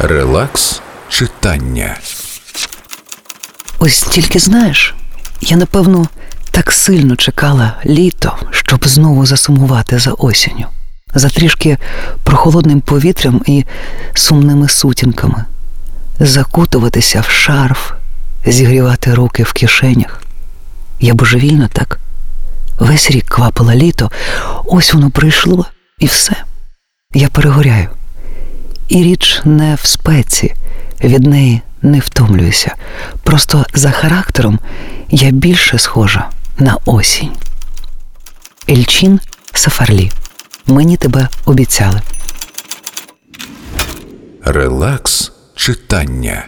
Релакс читання. Ось тільки знаєш, я напевно так сильно чекала літо, щоб знову засумувати за осінню, за трішки прохолодним повітрям і сумними сутінками, закутуватися в шарф, зігрівати руки в кишенях. Я божевільно так. Весь рік квапила літо, ось воно прийшло і все. Я перегоряю. І річ не в спеці, від неї не втомлююся. Просто за характером я більше схожа на осінь. Ельчин Сафарлі. Мені тебе обіцяли. Релакс читання.